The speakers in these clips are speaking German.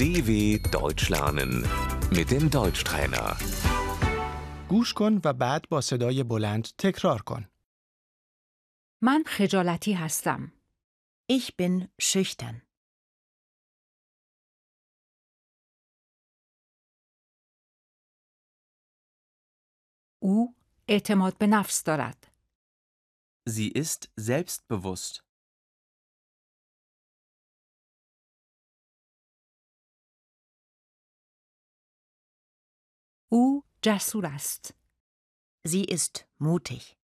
DW Deutsch lernen mit dem Deutschtrainer. گوش کن و بعد با صدای بلند تکرار کن. من خجالتی هستم. Ich bin schüchtern. او اعتماد به نفس دارد. Sie ist selbstbewusst. U Jasurast. Sie ist mutig.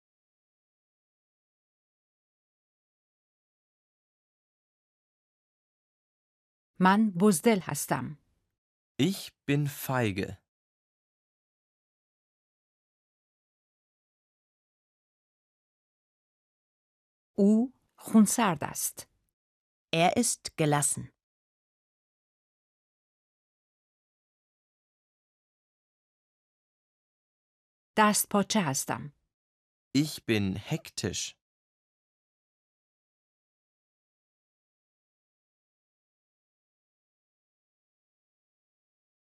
Man buzdel hastam. Ich bin feige. U Hunsardast. Er ist gelassen. Da spoczastam. Ich bin hektisch.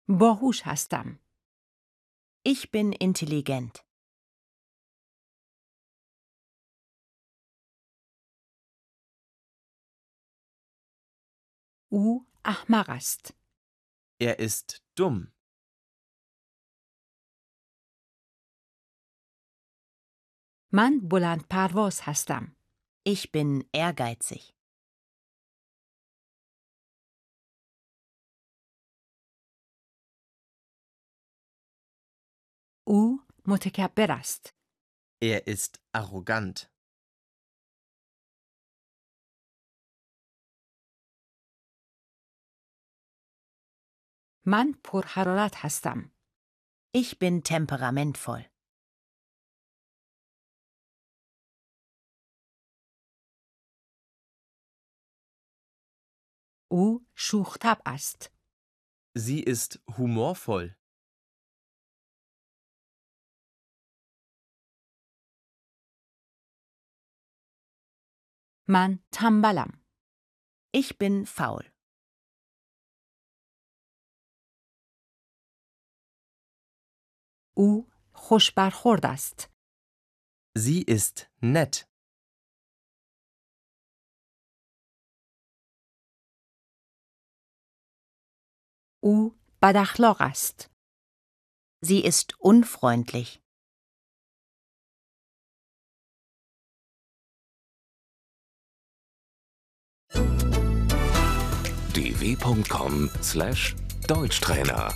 Bohusz hastam. Ich bin intelligent. U ahmarast. Er ist dumm. من بلند پرواز هستم. Ich bin ehrgeizig. او متکبر است. Er ist arrogant. من پرحرارت هستم. Ich bin temperamentvoll. او شوخ طبع است. Sie ist humorvoll. من تنبلم. Ich bin faul. او خوش برخورد است. Sie ist nett. او بد اخلاق است. Sie ist unfreundlich. dw.com/deutschtrainer